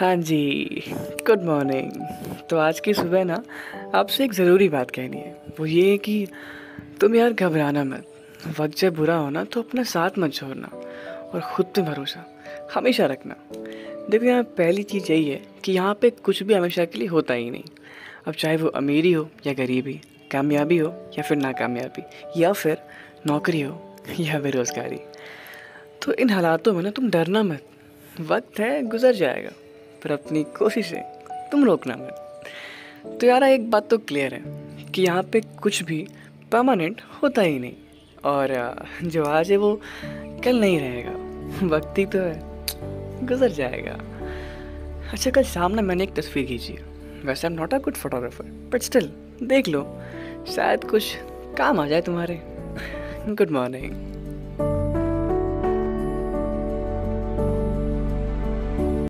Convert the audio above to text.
हाँ जी, good morning. तो आज की सुबह ना आपसे एक ज़रूरी बात कहनी है। वो ये है कि तुम यार घबराना मत। वक़्त जब बुरा हो ना तो अपना साथ मत छोड़ना और खुद पे भरोसा हमेशा रखना। देखो यहाँ पहली चीज़ यही है कि यहाँ पे कुछ भी हमेशा के लिए होता ही नहीं। अब चाहे वो अमीरी हो या गरीबी, कामयाबी हो या फिर नाकामयाबी या फिर नौकरी हो या बेरोज़गारी। तो इन हालातों में ना तुम डरना मत। वक़्त है गुज़र जाएगा। पर अपनी कोशिशें तुम रोकना मत। तो यार एक बात तो क्लियर है कि यहाँ पे कुछ भी परमानेंट होता ही नहीं और जो आज है वो कल नहीं रहेगा। वक़्त ही तो है, गुज़र जाएगा। अच्छा कल शाम ना मैंने एक तस्वीर खींची। वैसे I am not a good photographer but still देख लो शायद कुछ काम आ जाए तुम्हारे। Good morning.